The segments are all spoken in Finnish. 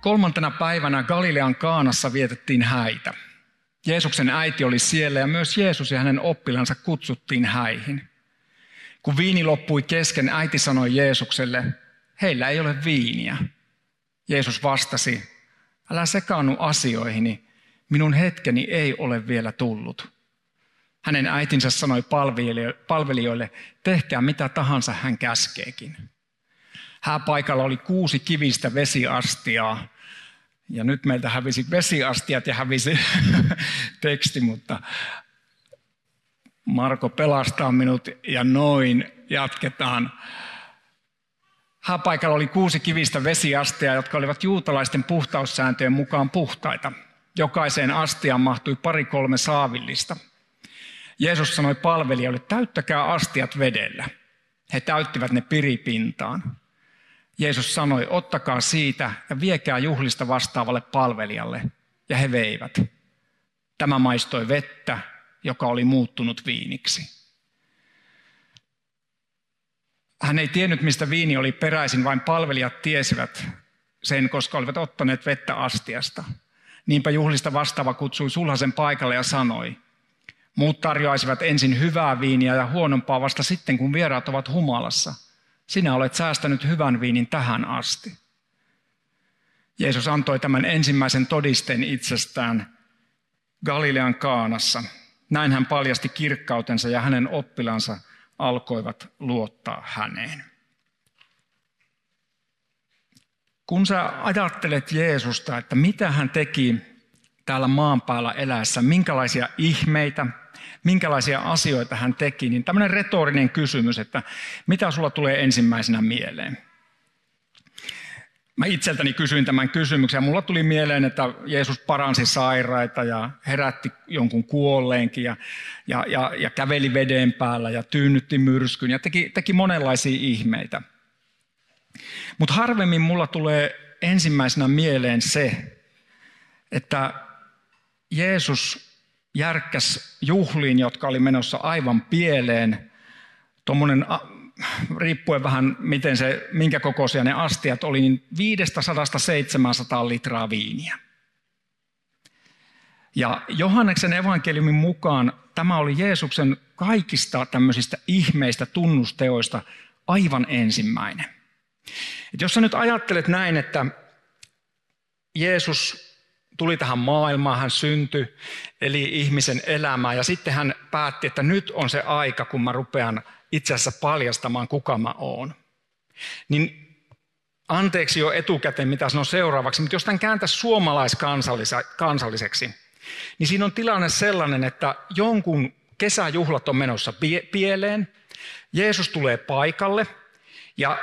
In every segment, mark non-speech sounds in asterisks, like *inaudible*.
Kolmantena päivänä Galilean Kaanassa vietettiin häitä. Jeesuksen äiti oli siellä ja myös Jeesus ja hänen oppilansa kutsuttiin häihin. Kun viini loppui kesken, äiti sanoi Jeesukselle, heillä ei ole viiniä. Jeesus vastasi, älä sekaannu asioihini, minun hetkeni ei ole vielä tullut. Hänen äitinsä sanoi palvelijoille, tehkää mitä tahansa hän käskeekin. Hääpaikalla oli kuusi kivistä vesiastiaa. Ja nyt meiltä hävisi vesiastiat ja hävisi *laughs* teksti, mutta Marko pelastaa minut ja noin jatketaan. Hääpaikalla oli kuusi kivistä vesiastia, jotka olivat juutalaisten puhtaussääntöjen mukaan puhtaita. Jokaiseen astiaan mahtui pari-kolme saavillista. Jeesus sanoi palvelijoille, täyttäkää astiat vedellä. He täyttivät ne piripintaan. Jeesus sanoi, ottakaa siitä ja viekää juhlista vastaavalle palvelijalle. Ja he veivät. Tämä maistoi vettä, joka oli muuttunut viiniksi. Hän ei tiennyt, mistä viini oli peräisin, vain palvelijat tiesivät sen, koska olivat ottaneet vettä astiasta. Niinpä juhlista vastaava kutsui sulhasen paikalle ja sanoi, muut tarjoaisivat ensin hyvää viiniä ja huonompaa vasta sitten, kun vieraat ovat humalassa – sinä olet säästänyt hyvän viinin tähän asti. Jeesus antoi tämän ensimmäisen todisteen itsestään Galilean kaanassa. Näin hän paljasti kirkkautensa ja hänen oppilansa alkoivat luottaa häneen. Kun sä ajattelet Jeesusta, että mitä hän teki täällä maan päällä eläessä, minkälaisia ihmeitä, minkälaisia asioita hän teki, niin tämmöinen retorinen kysymys, että mitä sulla tulee ensimmäisenä mieleen? Mä itseltäni kysyin tämän kysymyksen ja mulla tuli mieleen, että Jeesus paransi sairaita ja herätti jonkun kuolleenkin ja, ja, ja, ja käveli veden päällä ja tyynnytti myrskyn ja teki, teki monenlaisia ihmeitä. Mutta harvemmin mulla tulee ensimmäisenä mieleen se, että Jeesus järkkäs juhliin, jotka oli menossa aivan pieleen. Tuommoinen, riippuen vähän miten se, minkä kokoisia ne astiat oli, niin 500-700 litraa viiniä. Ja Johanneksen evankeliumin mukaan tämä oli Jeesuksen kaikista tämmöisistä ihmeistä tunnusteoista aivan ensimmäinen. Et jos sä nyt ajattelet näin, että Jeesus tuli tähän maailmaan, hän syntyi, eli ihmisen elämää ja sitten hän päätti, että nyt on se aika, kun mä rupean itse asiassa paljastamaan, kuka mä oon. Niin anteeksi jo etukäteen, mitä sanon seuraavaksi, mutta jos tämän kääntäisi suomalaiskansalliseksi, niin siinä on tilanne sellainen, että jonkun kesäjuhlat on menossa pieleen, Jeesus tulee paikalle ja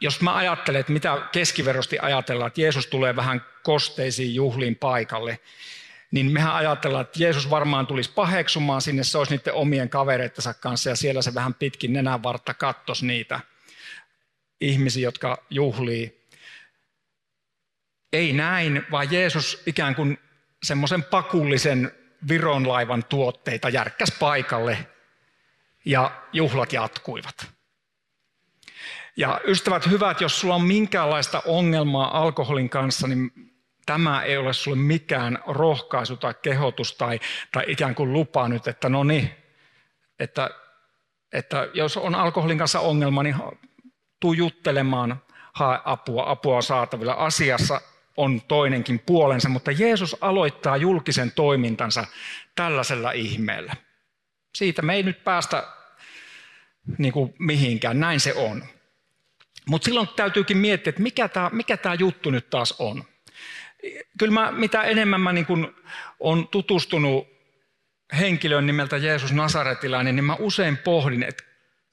jos mä ajattelen, että mitä keskiverrosti ajatellaan, että Jeesus tulee vähän kosteisiin juhliin paikalle, niin mehän ajatellaan, että Jeesus varmaan tulisi paheksumaan sinne, se olisi niiden omien kavereittensa kanssa ja siellä se vähän pitkin nenän vartta kattos niitä ihmisiä, jotka juhlii. Ei näin, vaan Jeesus ikään kuin semmoisen pakullisen vironlaivan tuotteita järkkäs paikalle ja juhlat jatkuivat. Ja ystävät hyvät, jos sulla on minkäänlaista ongelmaa alkoholin kanssa, niin tämä ei ole sulle mikään rohkaisu tai kehotus tai, tai ikään kuin lupa nyt, että no niin, että, että jos on alkoholin kanssa ongelma, niin tuu juttelemaan, hae apua, apua on saatavilla. Asiassa on toinenkin puolensa, mutta Jeesus aloittaa julkisen toimintansa tällaisella ihmeellä. Siitä me ei nyt päästä niin kuin mihinkään, näin se on. Mutta silloin täytyykin miettiä, että mikä tämä mikä juttu nyt taas on. Kyllä mä, mitä enemmän mä niin kun on tutustunut henkilön nimeltä Jeesus Nasaretilainen, niin mä usein pohdin, että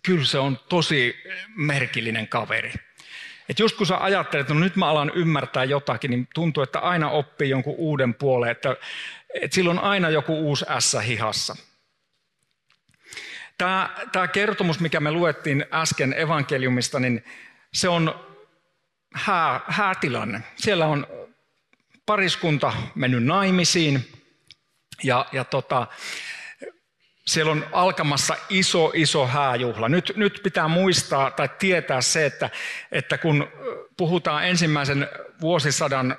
kyllä se on tosi merkillinen kaveri. Että just kun sä ajattelet, että no nyt mä alan ymmärtää jotakin, niin tuntuu, että aina oppii jonkun uuden puolen, että, että silloin on aina joku uusi ässä hihassa. Tämä, tämä kertomus, mikä me luettiin äsken evankeliumista, niin se on hää, häätilanne. Siellä on pariskunta mennyt naimisiin ja, ja tota, siellä on alkamassa iso, iso hääjuhla. Nyt, nyt pitää muistaa tai tietää se, että, että kun puhutaan ensimmäisen vuosisadan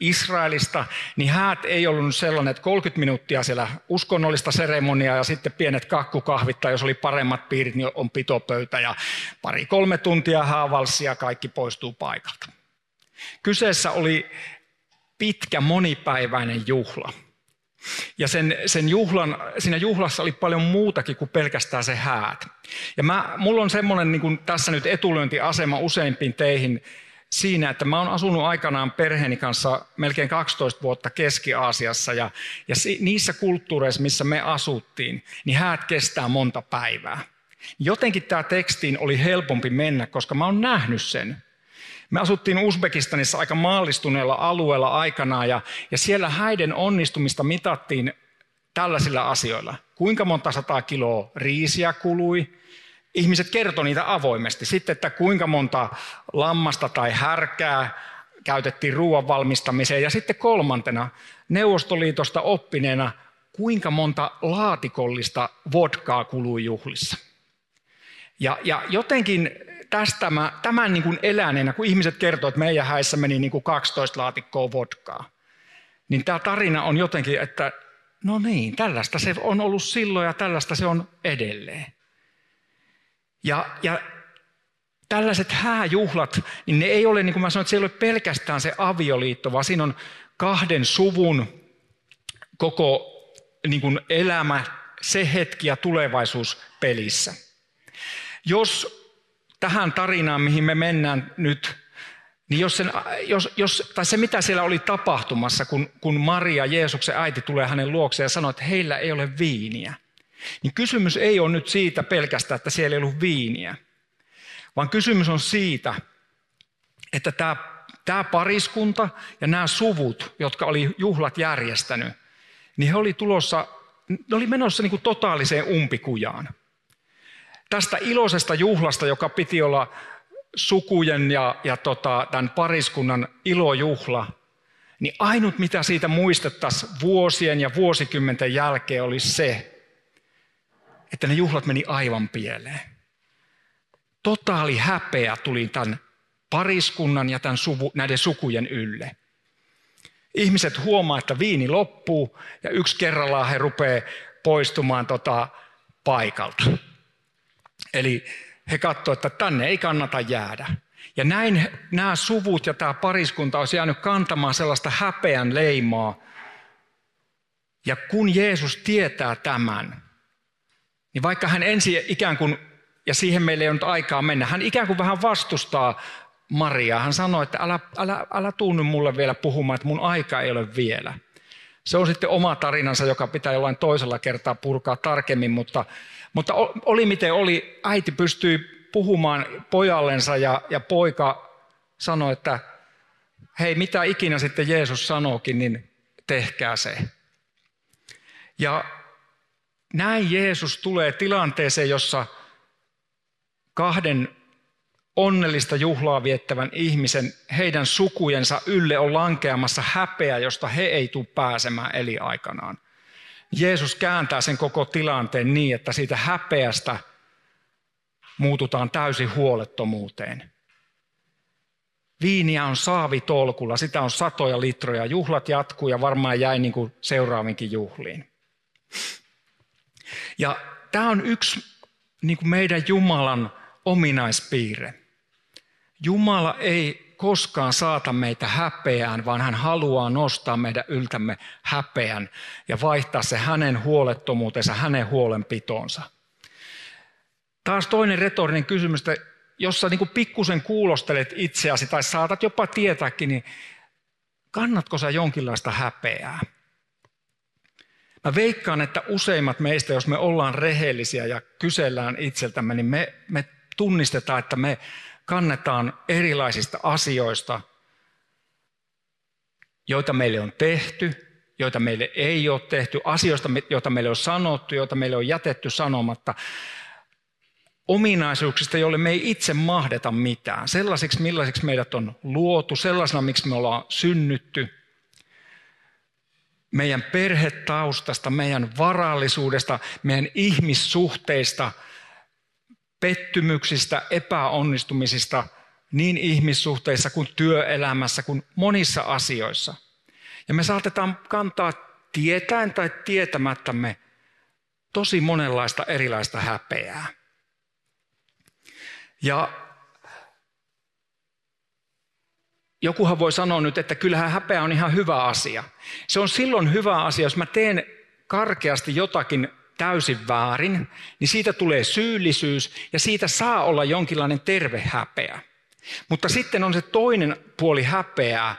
Israelista, niin häät ei ollut sellainen, että 30 minuuttia siellä uskonnollista seremoniaa ja sitten pienet kakkukahvit, tai jos oli paremmat piirit, niin on pitopöytä ja pari-kolme tuntia häävalssia, kaikki poistuu paikalta. Kyseessä oli pitkä monipäiväinen juhla. Ja sen, sen juhlan, siinä juhlassa oli paljon muutakin kuin pelkästään se häät. Ja mä, mulla on semmoinen niin tässä nyt etulyöntiasema useimpiin teihin siinä, että mä oon asunut aikanaan perheeni kanssa melkein 12 vuotta Keski-Aasiassa ja, ja niissä kulttuureissa, missä me asuttiin, niin häät kestää monta päivää. Jotenkin tämä tekstiin oli helpompi mennä, koska mä oon nähnyt sen. Me asuttiin Uzbekistanissa aika maallistuneella alueella aikanaan ja, ja siellä häiden onnistumista mitattiin tällaisilla asioilla. Kuinka monta sataa kiloa riisiä kului, ihmiset kertoi niitä avoimesti. Sitten, että kuinka monta lammasta tai härkää käytettiin ruoan valmistamiseen. Ja sitten kolmantena, Neuvostoliitosta oppineena, kuinka monta laatikollista vodkaa kului juhlissa. Ja, ja jotenkin tästä mä, tämän niin kuin eläneenä, kun ihmiset kertoo, että meidän häissä meni niin kuin 12 laatikkoa vodkaa, niin tämä tarina on jotenkin, että no niin, tällaista se on ollut silloin ja tällaista se on edelleen. Ja, ja tällaiset hääjuhlat, niin ne ei ole, niin kuin mä sanoin, että se ei ole pelkästään se avioliitto, vaan siinä on kahden suvun koko niin kuin elämä, se hetki ja tulevaisuus pelissä. Jos tähän tarinaan, mihin me mennään nyt, niin jos, sen, jos, jos, tai se mitä siellä oli tapahtumassa, kun, kun Maria, Jeesuksen äiti, tulee hänen luokseen ja sanoo, että heillä ei ole viiniä – niin kysymys ei ole nyt siitä pelkästään, että siellä ei ollut viiniä, vaan kysymys on siitä, että tämä, tämä pariskunta ja nämä suvut, jotka oli juhlat järjestänyt, niin he oli tulossa, ne oli menossa niin kuin totaaliseen umpikujaan. Tästä iloisesta juhlasta, joka piti olla sukujen ja, ja tota, tämän pariskunnan ilojuhla, niin ainut mitä siitä muistettaisiin vuosien ja vuosikymmenten jälkeen oli se, että ne juhlat meni aivan pieleen. Totaali häpeä tuli tämän pariskunnan ja tämän suvu, näiden sukujen ylle. Ihmiset huomaa, että viini loppuu ja yksi kerrallaan he rupeaa poistumaan tota paikalta. Eli he katsoivat, että tänne ei kannata jäädä. Ja näin nämä suvut ja tämä pariskunta olisi jäänyt kantamaan sellaista häpeän leimaa. Ja kun Jeesus tietää tämän, niin vaikka hän ensin ikään kuin, ja siihen meille ei ole nyt aikaa mennä, hän ikään kuin vähän vastustaa Mariaa. Hän sanoi, että älä, älä, älä tuu nyt mulle vielä puhumaan, että mun aika ei ole vielä. Se on sitten oma tarinansa, joka pitää jollain toisella kertaa purkaa tarkemmin, mutta, mutta oli miten oli, äiti pystyi puhumaan pojallensa ja, ja poika sanoi, että hei mitä ikinä sitten Jeesus sanookin, niin tehkää se. Ja näin Jeesus tulee tilanteeseen, jossa kahden onnellista juhlaa viettävän ihmisen, heidän sukujensa ylle on lankeamassa häpeä, josta he ei tule pääsemään eliaikanaan. Jeesus kääntää sen koko tilanteen niin, että siitä häpeästä muututaan täysin huolettomuuteen. Viiniä on saavitolkulla, sitä on satoja litroja, juhlat jatkuu ja varmaan jäi niin kuin seuraavinkin juhliin. Ja tämä on yksi niin kuin meidän Jumalan ominaispiirre. Jumala ei koskaan saata meitä häpeään, vaan hän haluaa nostaa meidän yltämme häpeän ja vaihtaa se hänen huolettomuutensa, hänen huolenpitonsa. Taas toinen retorinen kysymys, että jos sä niin pikkusen kuulostelet itseäsi tai saatat jopa tietääkin, niin kannatko sä jonkinlaista häpeää? Mä veikkaan, että useimmat meistä, jos me ollaan rehellisiä ja kysellään itseltämme, niin me, me tunnistetaan, että me kannetaan erilaisista asioista, joita meille on tehty, joita meille ei ole tehty, asioista, joita meille on sanottu, joita meille on jätetty sanomatta, ominaisuuksista, joille me ei itse mahdeta mitään, sellaisiksi, millaisiksi meidät on luotu, sellaisena, miksi me ollaan synnytty, meidän perhetaustasta, meidän varallisuudesta, meidän ihmissuhteista, pettymyksistä, epäonnistumisista, niin ihmissuhteissa kuin työelämässä kuin monissa asioissa. Ja me saatetaan kantaa tietäen tai tietämättämme tosi monenlaista erilaista häpeää. Ja jokuhan voi sanoa nyt, että kyllähän häpeä on ihan hyvä asia. Se on silloin hyvä asia, jos mä teen karkeasti jotakin täysin väärin, niin siitä tulee syyllisyys ja siitä saa olla jonkinlainen terve häpeä. Mutta sitten on se toinen puoli häpeää,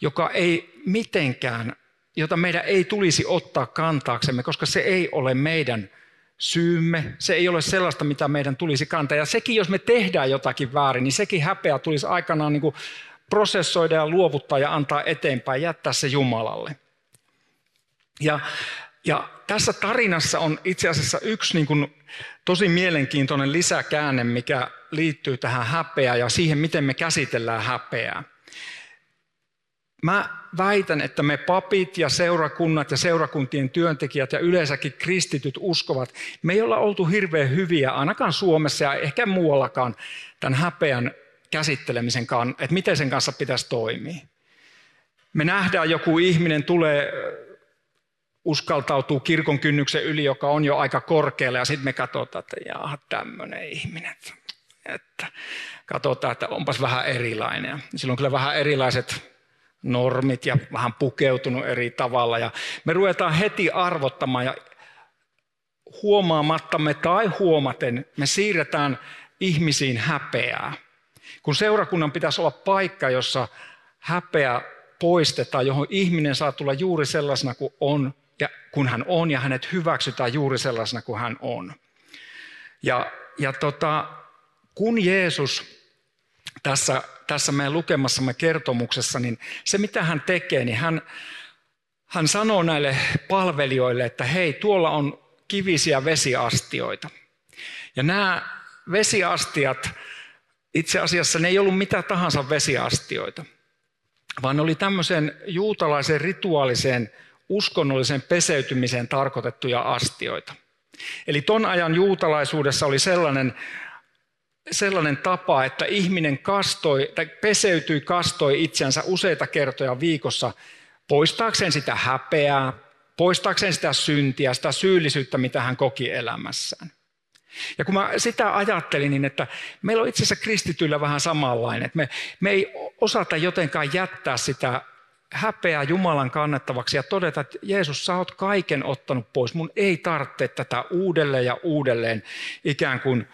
joka ei mitenkään, jota meidän ei tulisi ottaa kantaaksemme, koska se ei ole meidän syymme. Se ei ole sellaista, mitä meidän tulisi kantaa. Ja sekin, jos me tehdään jotakin väärin, niin sekin häpeä tulisi aikanaan niin kuin prosessoida ja luovuttaa ja antaa eteenpäin, jättää se Jumalalle. Ja, ja tässä tarinassa on itse asiassa yksi niin kuin tosi mielenkiintoinen lisäkäänne, mikä liittyy tähän häpeään ja siihen, miten me käsitellään häpeää. Mä väitän, että me papit ja seurakunnat ja seurakuntien työntekijät ja yleensäkin kristityt uskovat, me ei olla oltu hirveän hyviä, ainakaan Suomessa ja ehkä muuallakaan, tämän häpeän käsittelemisen kanssa, että miten sen kanssa pitäisi toimia. Me nähdään, joku ihminen tulee, uskaltautuu kirkon kynnyksen yli, joka on jo aika korkealla, ja sitten me katsotaan, että jaha, tämmöinen ihminen. Että katsotaan, että onpas vähän erilainen. Silloin on kyllä vähän erilaiset normit ja vähän pukeutunut eri tavalla. Ja me ruvetaan heti arvottamaan ja huomaamattamme tai huomaten me siirretään ihmisiin häpeää. Kun seurakunnan pitäisi olla paikka, jossa häpeä poistetaan, johon ihminen saa tulla juuri sellaisena kuin on, ja kun hän on, ja hänet hyväksytään juuri sellaisena kuin hän on. Ja, ja tota, kun Jeesus tässä, tässä meidän lukemassamme kertomuksessa, niin se mitä hän tekee, niin hän, hän sanoo näille palvelijoille, että hei, tuolla on kivisiä vesiastioita. Ja nämä vesiastiat, itse asiassa ne ei ollut mitä tahansa vesiastioita, vaan ne oli tämmöisen juutalaisen rituaaliseen uskonnollisen peseytymiseen tarkoitettuja astioita. Eli ton ajan juutalaisuudessa oli sellainen sellainen tapa, että ihminen kastoi, tai peseytyi, kastoi itsensä useita kertoja viikossa poistaakseen sitä häpeää, poistaakseen sitä syntiä, sitä syyllisyyttä, mitä hän koki elämässään. Ja kun mä sitä ajattelin, niin että meillä on itse asiassa kristityillä vähän samanlainen, että me, me ei osata jotenkaan jättää sitä häpeää Jumalan kannettavaksi ja todeta, että Jeesus, sä oot kaiken ottanut pois. Mun ei tarvitse tätä uudelleen ja uudelleen ikään kuin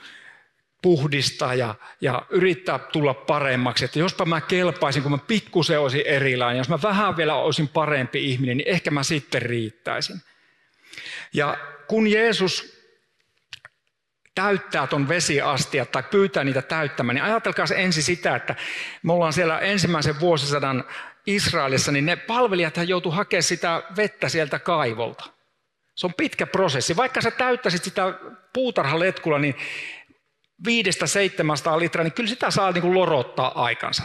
puhdistaa ja, ja yrittää tulla paremmaksi. Että jospa mä kelpaisin, kun mä pikkusen olisin erilainen, jos mä vähän vielä olisin parempi ihminen, niin ehkä mä sitten riittäisin. Ja kun Jeesus täyttää ton vesiastia tai pyytää niitä täyttämään, niin ajatelkaa se ensin sitä, että me ollaan siellä ensimmäisen vuosisadan Israelissa, niin ne palvelijat joutuu hakemaan sitä vettä sieltä kaivolta. Se on pitkä prosessi. Vaikka sä täyttäisit sitä puutarhaletkulla, niin viidestä 700 litraa, niin kyllä sitä saa niin kuin lorottaa aikansa.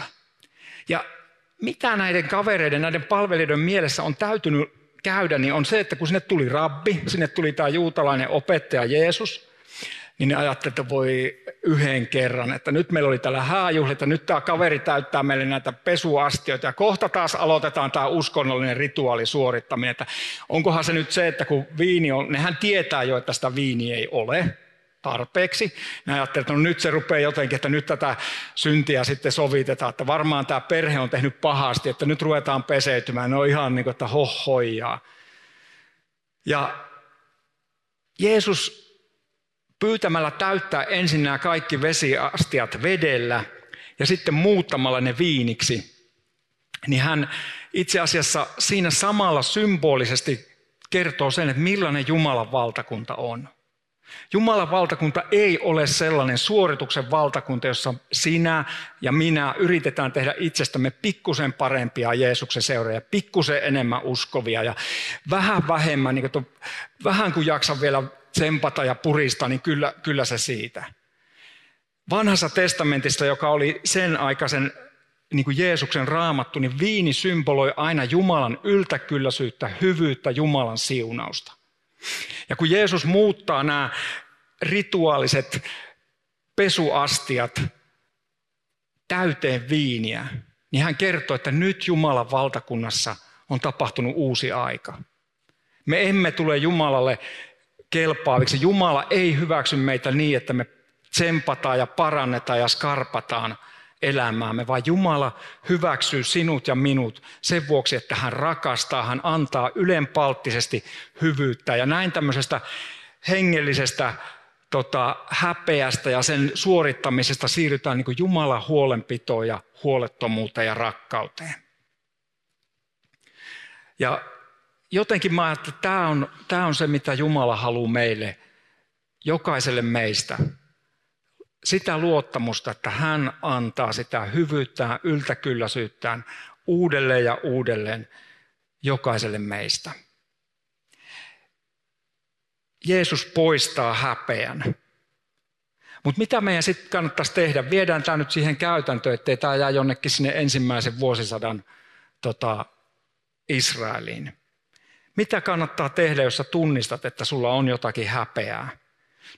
Ja mitä näiden kavereiden, näiden palvelijoiden mielessä on täytynyt käydä, niin on se, että kun sinne tuli rabbi, sinne tuli tämä juutalainen opettaja Jeesus, niin ne ajattelivat, että voi yhden kerran, että nyt meillä oli täällä hääjuhli, että nyt tämä kaveri täyttää meille näitä pesuastioita ja kohta taas aloitetaan tämä uskonnollinen rituaali suorittaminen, että onkohan se nyt se, että kun viini on, nehän tietää jo, että sitä viiniä ei ole, tarpeeksi. Ne ajattelivat, että no nyt se rupeaa jotenkin, että nyt tätä syntiä sitten sovitetaan, että varmaan tämä perhe on tehnyt pahasti, että nyt ruvetaan peseytymään. Ne on ihan niin kuin, että hohojaa. Ja Jeesus pyytämällä täyttää ensin nämä kaikki vesiastiat vedellä ja sitten muuttamalla ne viiniksi, niin hän itse asiassa siinä samalla symbolisesti kertoo sen, että millainen Jumalan valtakunta on. Jumalan valtakunta ei ole sellainen suorituksen valtakunta, jossa sinä ja minä yritetään tehdä itsestämme pikkusen parempia Jeesuksen seuraajia, pikkusen enemmän uskovia ja vähän vähemmän, niin kuin vähän kun jaksan vielä tsempata ja purista, niin kyllä, kyllä se siitä. Vanhassa testamentissa, joka oli sen aikaisen niin kuin Jeesuksen raamattu, niin viini symboloi aina Jumalan yltäkylläisyyttä, hyvyyttä, Jumalan siunausta. Ja kun Jeesus muuttaa nämä rituaaliset pesuastiat täyteen viiniä, niin hän kertoo, että nyt Jumalan valtakunnassa on tapahtunut uusi aika. Me emme tule Jumalalle kelpaaviksi. Jumala ei hyväksy meitä niin, että me tsempataan ja parannetaan ja skarpataan elämäämme, vaan Jumala hyväksyy sinut ja minut sen vuoksi, että hän rakastaa, hän antaa ylenpalttisesti hyvyyttä. Ja näin tämmöisestä hengellisestä tota, häpeästä ja sen suorittamisesta siirrytään niin Jumalan huolenpitoon ja huolettomuuteen ja rakkauteen. Ja jotenkin mä että tämä on, tämä on se, mitä Jumala haluaa meille, jokaiselle meistä. Sitä luottamusta, että hän antaa sitä hyvyyttään, yltäkylläisyyttään uudelleen ja uudelleen jokaiselle meistä. Jeesus poistaa häpeän. Mutta mitä meidän sitten kannattaisi tehdä? Viedään tämä nyt siihen käytäntöön, ettei tämä jää jonnekin sinne ensimmäisen vuosisadan tota, Israeliin. Mitä kannattaa tehdä, jos sä tunnistat, että sulla on jotakin häpeää?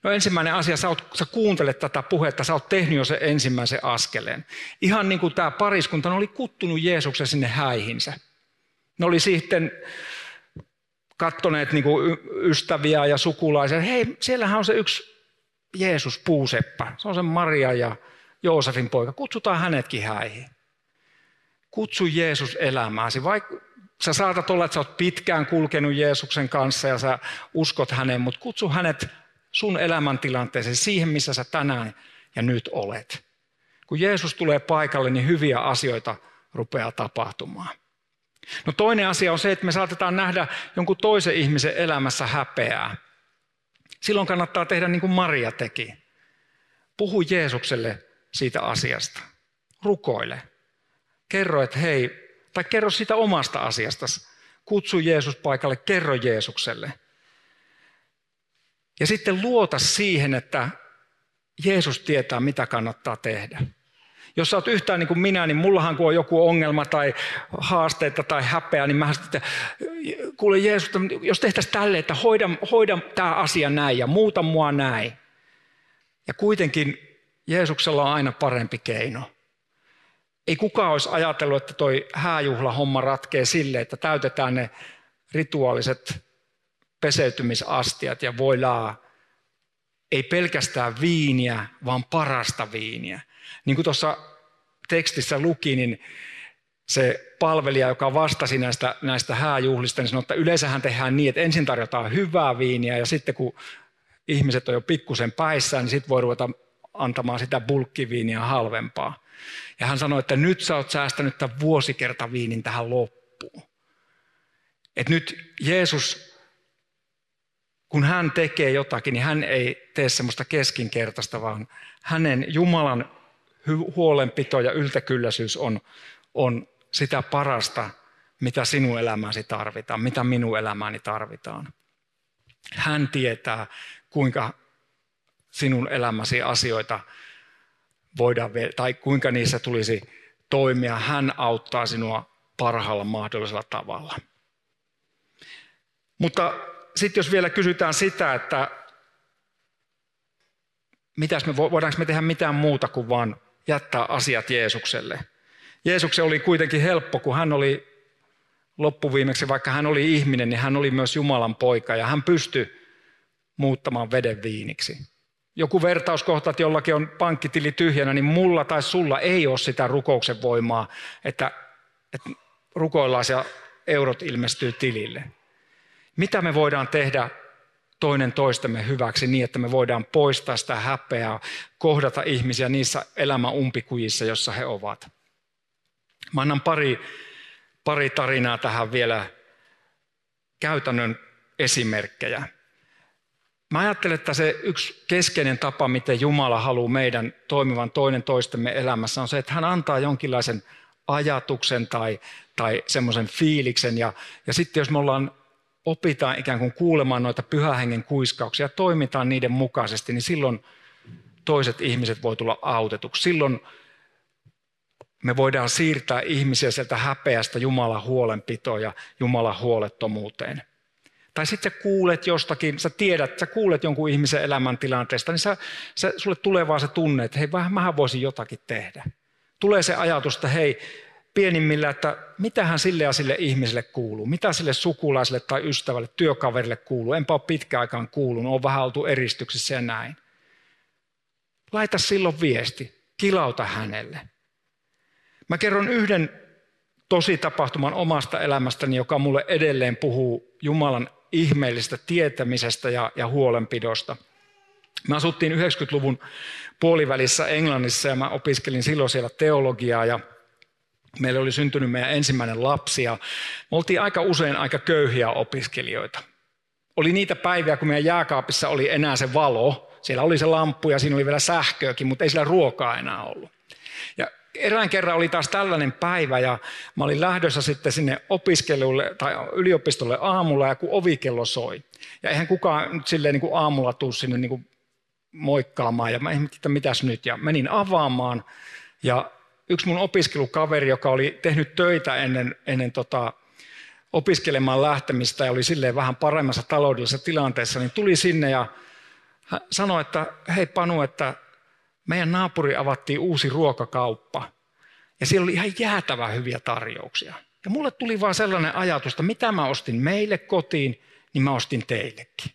No ensimmäinen asia, sä, oot, sä kuuntelet tätä puhetta, sä oot tehnyt jo sen ensimmäisen askeleen. Ihan niin kuin tämä pariskunta, ne oli kuttunut Jeesuksen sinne häihinsä. Ne oli sitten kattoneet niin kuin ystäviä ja sukulaisia. Hei, siellähän on se yksi Jeesus puuseppä. Se on se Maria ja Joosefin poika. Kutsutaan hänetkin häihin. Kutsu Jeesus elämääsi. Vaikka sä saatat olla, että sä oot pitkään kulkenut Jeesuksen kanssa ja sä uskot häneen, mutta kutsu hänet sun elämäntilanteeseen siihen, missä sä tänään ja nyt olet. Kun Jeesus tulee paikalle, niin hyviä asioita rupeaa tapahtumaan. No toinen asia on se, että me saatetaan nähdä jonkun toisen ihmisen elämässä häpeää. Silloin kannattaa tehdä niin kuin Maria teki. Puhu Jeesukselle siitä asiasta. Rukoile. Kerro, että hei, tai kerro sitä omasta asiasta. Kutsu Jeesus paikalle, kerro Jeesukselle. Ja sitten luota siihen, että Jeesus tietää, mitä kannattaa tehdä. Jos sä oot yhtään niin kuin minä, niin mullahan kun on joku ongelma tai haasteita tai häpeä, niin mä sitten, kuule Jeesus, jos tehtäisiin tälle, että hoida, hoida tämä asia näin ja muuta mua näin. Ja kuitenkin Jeesuksella on aina parempi keino. Ei kukaan olisi ajatellut, että toi hääjuhlahomma ratkee sille, että täytetään ne rituaaliset peseytymisastiat ja voilaa. Ei pelkästään viiniä, vaan parasta viiniä. Niin kuin tuossa tekstissä luki, niin se palvelija, joka vastasi näistä, näistä hääjuhlista, niin sanoi, että yleensähän tehdään niin, että ensin tarjotaan hyvää viiniä ja sitten kun ihmiset on jo pikkusen päissään, niin sitten voi ruveta antamaan sitä bulkkiviiniä halvempaa. Ja hän sanoi, että nyt sä oot säästänyt tämän vuosikertaviinin tähän loppuun. Et nyt Jeesus, kun hän tekee jotakin, niin hän ei tee semmoista keskinkertaista, vaan hänen Jumalan huolenpito ja yltäkylläisyys on, on sitä parasta, mitä sinun elämäsi tarvitaan, mitä minun elämääni tarvitaan. Hän tietää, kuinka sinun elämäsi asioita voidaan, tai kuinka niissä tulisi toimia. Hän auttaa sinua parhaalla mahdollisella tavalla. Mutta sitten jos vielä kysytään sitä, että mitäs me, voidaanko me tehdä mitään muuta kuin vaan jättää asiat Jeesukselle. Jeesuksen oli kuitenkin helppo, kun hän oli loppuviimeksi, vaikka hän oli ihminen, niin hän oli myös Jumalan poika ja hän pystyi muuttamaan veden viiniksi. Joku vertauskohta, että jollakin on pankkitili tyhjänä, niin mulla tai sulla ei ole sitä rukouksen voimaa, että, että rukoillaan ja eurot ilmestyy tilille. Mitä me voidaan tehdä toinen toistemme hyväksi niin, että me voidaan poistaa sitä häpeää, kohdata ihmisiä niissä elämän umpikujissa, jossa he ovat. Mä annan pari, pari tarinaa tähän vielä käytännön esimerkkejä. Mä ajattelen, että se yksi keskeinen tapa, miten Jumala haluaa meidän toimivan toinen toistemme elämässä, on se, että hän antaa jonkinlaisen ajatuksen tai, tai semmoisen fiiliksen. Ja, ja sitten jos me ollaan opitaan ikään kuin kuulemaan noita pyhähengen kuiskauksia ja toimitaan niiden mukaisesti, niin silloin toiset ihmiset voi tulla autetuksi. Silloin me voidaan siirtää ihmisiä sieltä häpeästä Jumalan huolenpitoon ja Jumalan huolettomuuteen. Tai sitten sä kuulet jostakin, sä tiedät, sä kuulet jonkun ihmisen elämäntilanteesta, niin sä, sä, sulle tulee vaan se tunne, että hei, vähän mähän voisin jotakin tehdä. Tulee se ajatus, että hei, pienimmillä, että mitähän sille ja sille ihmiselle kuuluu, mitä sille sukulaiselle tai ystävälle, työkaverille kuuluu. Enpä ole pitkään aikaan kuulunut, on vähän oltu eristyksissä ja näin. Laita silloin viesti, kilauta hänelle. Mä kerron yhden tosi tapahtuman omasta elämästäni, joka mulle edelleen puhuu Jumalan ihmeellisestä tietämisestä ja, ja huolenpidosta. Mä asuttiin 90-luvun puolivälissä Englannissa ja mä opiskelin silloin siellä teologiaa ja meille oli syntynyt meidän ensimmäinen lapsi ja me oltiin aika usein aika köyhiä opiskelijoita. Oli niitä päiviä, kun meidän jääkaapissa oli enää se valo. Siellä oli se lamppu ja siinä oli vielä sähköäkin, mutta ei sillä ruokaa enää ollut. Ja erään kerran oli taas tällainen päivä ja mä olin lähdössä sitten sinne opiskelulle tai yliopistolle aamulla ja kun ovikello soi. Ja eihän kukaan nyt silleen niin kuin aamulla tuu sinne niin kuin moikkaamaan ja mä ihmettelin, että mitäs nyt. Ja menin avaamaan ja yksi mun opiskelukaveri, joka oli tehnyt töitä ennen, ennen tota, opiskelemaan lähtemistä ja oli silleen vähän paremmassa taloudellisessa tilanteessa, niin tuli sinne ja sanoi, että hei Panu, että meidän naapuri avattiin uusi ruokakauppa ja siellä oli ihan jäätävä hyviä tarjouksia. Ja mulle tuli vaan sellainen ajatus, että mitä mä ostin meille kotiin, niin mä ostin teillekin.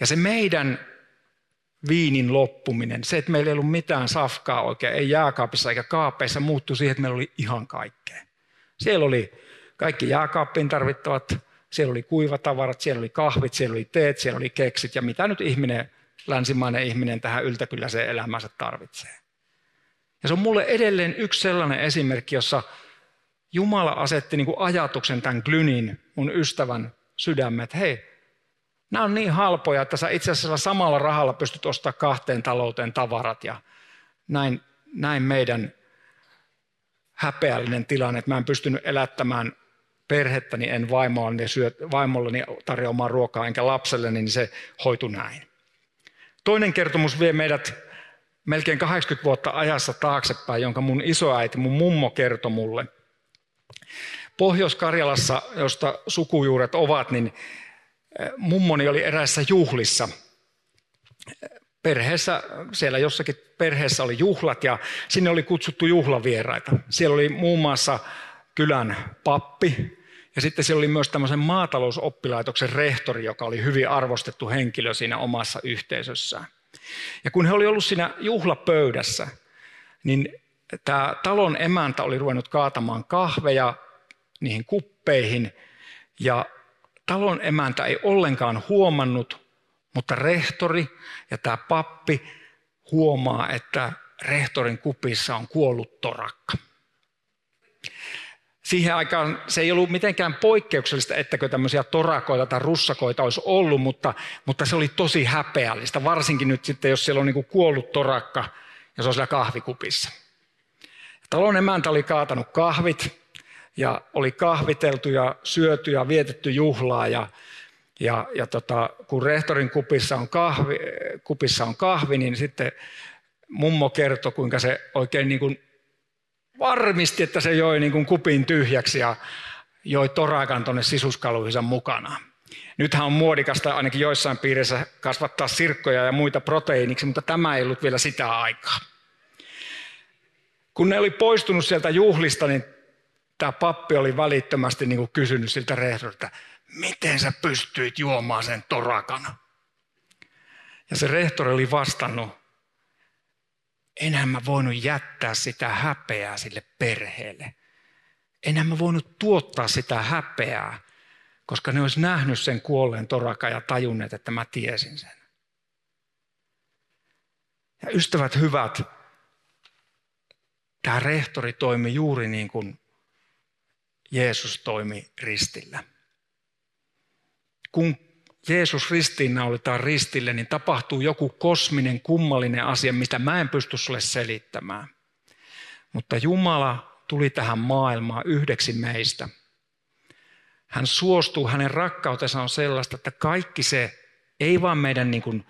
Ja se meidän viinin loppuminen, se, että meillä ei ollut mitään safkaa oikein, ei jääkaapissa eikä kaapeissa, muuttui siihen, että meillä oli ihan kaikkea. Siellä oli kaikki jääkaappiin tarvittavat, siellä oli kuivatavarat, siellä oli kahvit, siellä oli teet, siellä oli keksit ja mitä nyt ihminen, länsimainen ihminen tähän yltäkylläiseen elämänsä tarvitsee. Ja se on mulle edelleen yksi sellainen esimerkki, jossa Jumala asetti niin kuin ajatuksen tämän Glynin, mun ystävän sydämet, että hei, Nämä on niin halpoja, että sä itse asiassa samalla rahalla pystyt ostamaan kahteen talouteen tavarat ja näin, näin meidän häpeällinen tilanne, että mä en pystynyt elättämään perhettäni, en vaimollani, syöt, vaimollani tarjoamaan ruokaa enkä lapselleni, niin se hoitu näin. Toinen kertomus vie meidät melkein 80 vuotta ajassa taaksepäin, jonka mun isoäiti, mun mummo kertoi mulle. Pohjois-Karjalassa, josta sukujuuret ovat, niin mummoni oli eräissä juhlissa. Perheessä, siellä jossakin perheessä oli juhlat ja sinne oli kutsuttu juhlavieraita. Siellä oli muun muassa kylän pappi ja sitten siellä oli myös tämmöisen maatalousoppilaitoksen rehtori, joka oli hyvin arvostettu henkilö siinä omassa yhteisössään. Ja kun he oli ollut siinä juhlapöydässä, niin tämä talon emäntä oli ruvennut kaatamaan kahveja niihin kuppeihin ja talon emäntä ei ollenkaan huomannut, mutta rehtori ja tämä pappi huomaa, että rehtorin kupissa on kuollut torakka. Siihen aikaan se ei ollut mitenkään poikkeuksellista, ettäkö tämmöisiä torakoita tai russakoita olisi ollut, mutta, mutta se oli tosi häpeällistä, varsinkin nyt sitten, jos siellä on niin kuollut torakka ja se on siellä kahvikupissa. Talon emäntä oli kaatanut kahvit ja oli kahviteltu ja syöty ja vietetty juhlaa ja, ja, ja tota, kun rehtorin kupissa on, kahvi, kupissa on kahvi, niin sitten mummo kertoi, kuinka se oikein niin kuin varmisti, että se joi niin kuin kupin tyhjäksi ja joi torakan tuonne sisuskaluihinsa mukana. Nythän on muodikasta ainakin joissain piirissä kasvattaa sirkkoja ja muita proteiiniksi, mutta tämä ei ollut vielä sitä aikaa. Kun ne oli poistunut sieltä juhlista, niin tämä pappi oli välittömästi niin kuin kysynyt siltä rehtorilta, miten sä pystyit juomaan sen torakana? Ja se rehtori oli vastannut, enhän mä voinut jättää sitä häpeää sille perheelle. Enhän mä voinut tuottaa sitä häpeää, koska ne olisi nähnyt sen kuolleen toraka ja tajunneet, että mä tiesin sen. Ja ystävät hyvät, tämä rehtori toimi juuri niin kuin Jeesus toimi ristillä. Kun Jeesus ristiinnaulitaan ristille, niin tapahtuu joku kosminen, kummallinen asia, mitä mä en pysty sulle selittämään. Mutta Jumala tuli tähän maailmaan yhdeksi meistä. Hän suostuu, hänen rakkautensa on sellaista, että kaikki se, ei vaan meidän niin kuin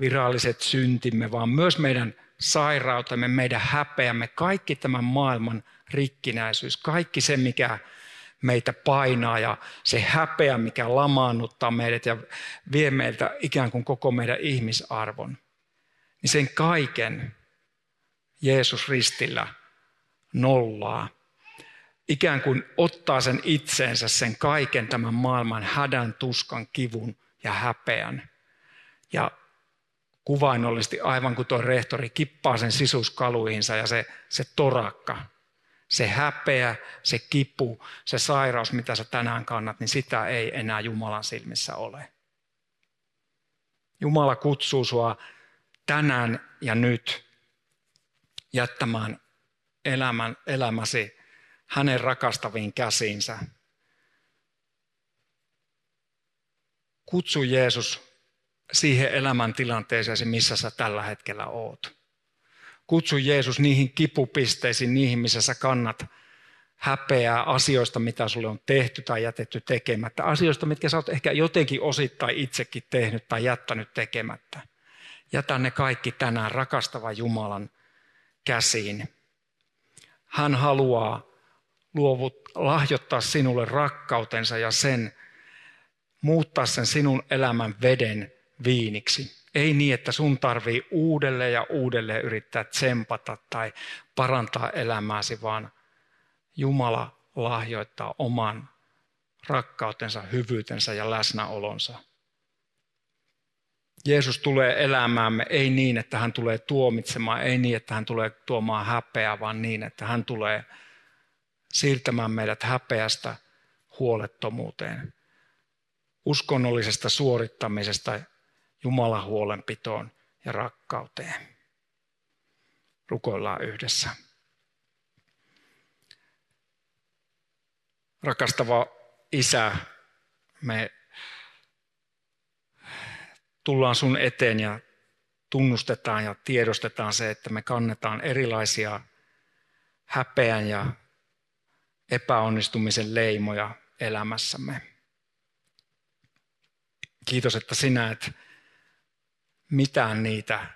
viralliset syntimme, vaan myös meidän sairautemme, meidän häpeämme, kaikki tämän maailman rikkinäisyys, kaikki se, mikä meitä painaa ja se häpeä, mikä lamaannuttaa meidät ja vie meiltä ikään kuin koko meidän ihmisarvon, niin sen kaiken Jeesus ristillä nollaa. Ikään kuin ottaa sen itseensä, sen kaiken tämän maailman hädän, tuskan, kivun ja häpeän. Ja kuvainnollisesti aivan kuin tuo rehtori kippaa sen sisuskaluihinsa ja se, se torakka, se häpeä, se kipu, se sairaus, mitä sä tänään kannat, niin sitä ei enää Jumalan silmissä ole. Jumala kutsuu sua tänään ja nyt jättämään elämän, elämäsi hänen rakastaviin käsiinsä. Kutsu Jeesus siihen elämäntilanteeseen, missä sä tällä hetkellä oot. Kutsu Jeesus niihin kipupisteisiin, niihin, missä sä kannat häpeää asioista, mitä sulle on tehty tai jätetty tekemättä. Asioista, mitkä sä oot ehkä jotenkin osittain itsekin tehnyt tai jättänyt tekemättä. Jätä ne kaikki tänään rakastava Jumalan käsiin. Hän haluaa luovut, lahjoittaa sinulle rakkautensa ja sen, muuttaa sen sinun elämän veden viiniksi. Ei niin, että sun tarvii uudelleen ja uudelleen yrittää tsempata tai parantaa elämääsi, vaan Jumala lahjoittaa oman rakkautensa, hyvyytensä ja läsnäolonsa. Jeesus tulee elämäämme ei niin, että hän tulee tuomitsemaan, ei niin, että hän tulee tuomaan häpeää, vaan niin, että hän tulee siirtämään meidät häpeästä huolettomuuteen, uskonnollisesta suorittamisesta Jumalan huolenpitoon ja rakkauteen. Rukoillaan yhdessä. Rakastava Isä, me tullaan sun eteen ja tunnustetaan ja tiedostetaan se, että me kannetaan erilaisia häpeän ja epäonnistumisen leimoja elämässämme. Kiitos, että sinä et mitään niitä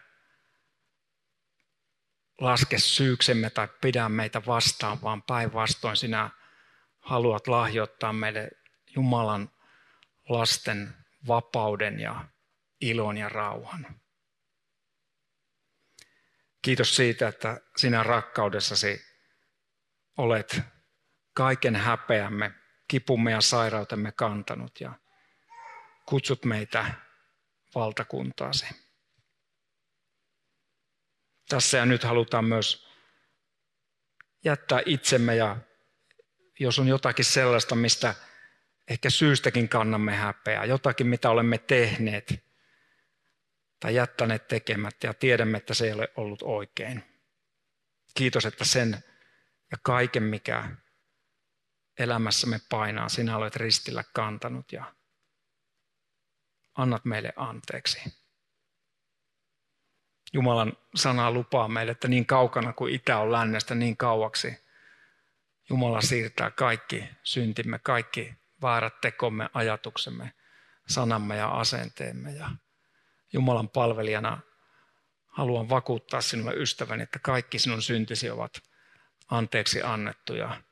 laske syyksemme tai pidä meitä vastaan, vaan päinvastoin sinä haluat lahjoittaa meille Jumalan lasten vapauden ja ilon ja rauhan. Kiitos siitä, että sinä rakkaudessasi olet kaiken häpeämme, kipumme ja sairautemme kantanut ja kutsut meitä valtakuntaasi. Tässä ja nyt halutaan myös jättää itsemme ja jos on jotakin sellaista, mistä ehkä syystäkin kannamme häpeää, jotakin mitä olemme tehneet tai jättäneet tekemättä ja tiedämme, että se ei ole ollut oikein. Kiitos, että sen ja kaiken, mikä elämässämme painaa, sinä olet ristillä kantanut ja annat meille anteeksi. Jumalan sana lupaa meille, että niin kaukana kuin itä on lännestä, niin kauaksi Jumala siirtää kaikki syntimme, kaikki väärät tekomme, ajatuksemme, sanamme ja asenteemme. Ja Jumalan palvelijana haluan vakuuttaa sinulle ystäväni, että kaikki sinun syntisi ovat anteeksi annettuja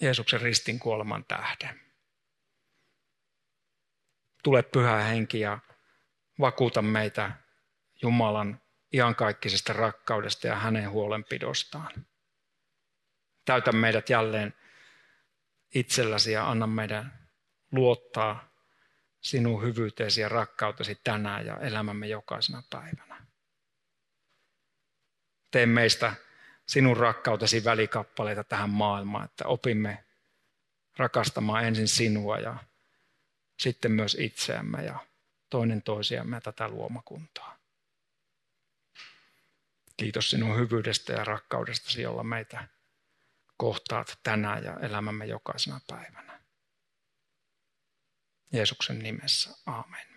Jeesuksen ristin kuoleman tähden. Tule pyhä henki ja vakuuta meitä Jumalan iankaikkisesta rakkaudesta ja hänen huolenpidostaan. Täytä meidät jälleen itselläsi ja anna meidän luottaa sinun hyvyyteesi ja rakkautesi tänään ja elämämme jokaisena päivänä. Tee meistä sinun rakkautesi välikappaleita tähän maailmaan, että opimme rakastamaan ensin sinua ja sitten myös itseämme ja toinen toisiamme tätä luomakuntaa. Kiitos sinun hyvyydestä ja rakkaudestasi, jolla meitä kohtaat tänään ja elämämme jokaisena päivänä. Jeesuksen nimessä. Aamen.